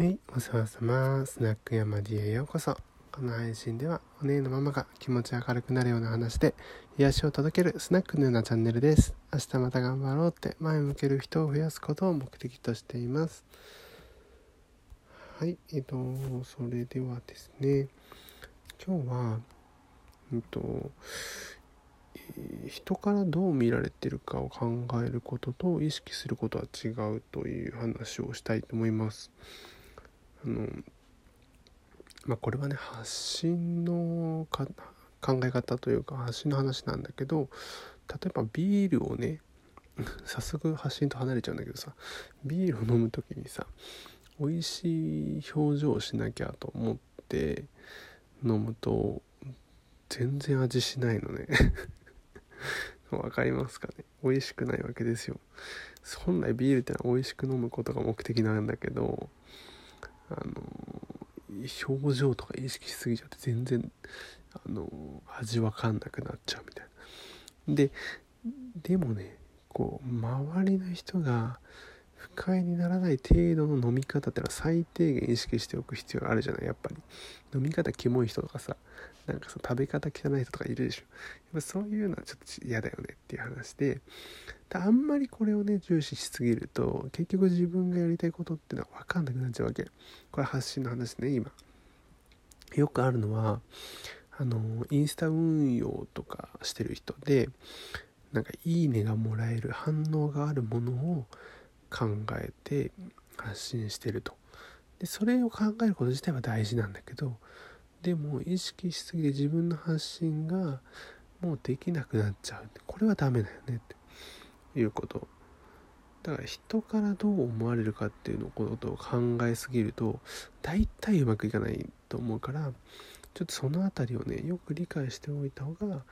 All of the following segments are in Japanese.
はい、お世話様。スナック山 D へようこそ。この配信では、お姉のママが気持ち明るくなるような話で、癒しを届けるスナックのようなチャンネルです。明日また頑張ろうって前向ける人を増やすことを目的としています。はい、えっと、それではですね、今日は、えっと、人からどう見られてるかを考えることと意識することは違うという話をしたいと思います。あのまあこれはね発信の考え方というか発信の話なんだけど例えばビールをね 早速発信と離れちゃうんだけどさビールを飲む時にさ美味しい表情をしなきゃと思って飲むと全然味しないのね。わかりますかね？美味しくないわけですよ。本来ビールってのは美味しく飲むことが目的なんだけどあの表情とか意識しすぎちゃって全然あの味わかんなくなっちゃうみたいな。ででもねこう周りの人が不快にならない程度の飲み方ってのは最低限意識しておく必要があるじゃないやっぱり。飲み方キモい人とかさなんかさ食べ方汚い人とかいるでしょ。やっぱそういうのはちょっと嫌だよねっていう話であんまりこれをね重視しすぎると結局自分がやりたいことってのは分かんなくなっちゃうわけ。これ発信の話ね今。よくあるのはあのインスタ運用とかしてる人でなんかいいねがもらえる反応があるものを考えて発信してると。でそれを考えること自体は大事なんだけどでも意識しすぎて自分の発信がもうできなくなっちゃう。これはダメだよねって。いうこと。だから人からどう思われるかっていうのことを考えすぎると大体うまくいかないと思うからちょっとその辺りをねよく理解しておいた方が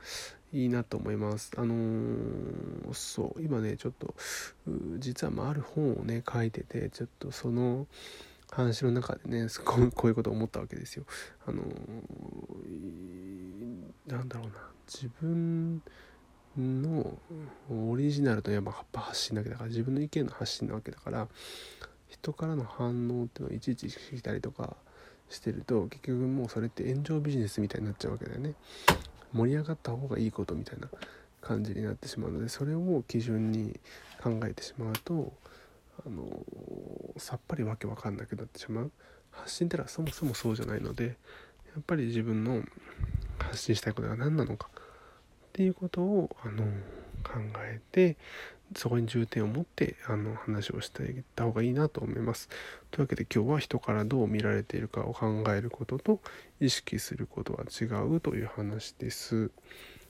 いいなと思います。あのー、そう今ねちょっと実はまあある本をね書いててちょっとその話の中でねこういうことを思ったわけですよ。あのー、なんだろうな。自分のリジナルのやっぱ発信だけだから自分の意見の発信なわけだから人からの反応っていうのをいちいち意識したりとかしてると結局もうそれって炎上ビジネスみたいになっちゃうわけだよね。盛り上がった方がいいことみたいな感じになってしまうのでそれを基準に考えてしまうとあのさっぱりわけわかんなくなってしまう。発信ってのはそもそもそうじゃないのでやっぱり自分の発信したいことが何なのかっていうことをあの考えてそこに重点を持ってあの話をしていった方がいいなと思います。というわけで今日は人からどう見られているかを考えることと意識することは違うという話です。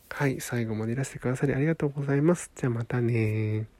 はい、最後までいらしてくださりありがとうございます。じゃあまたね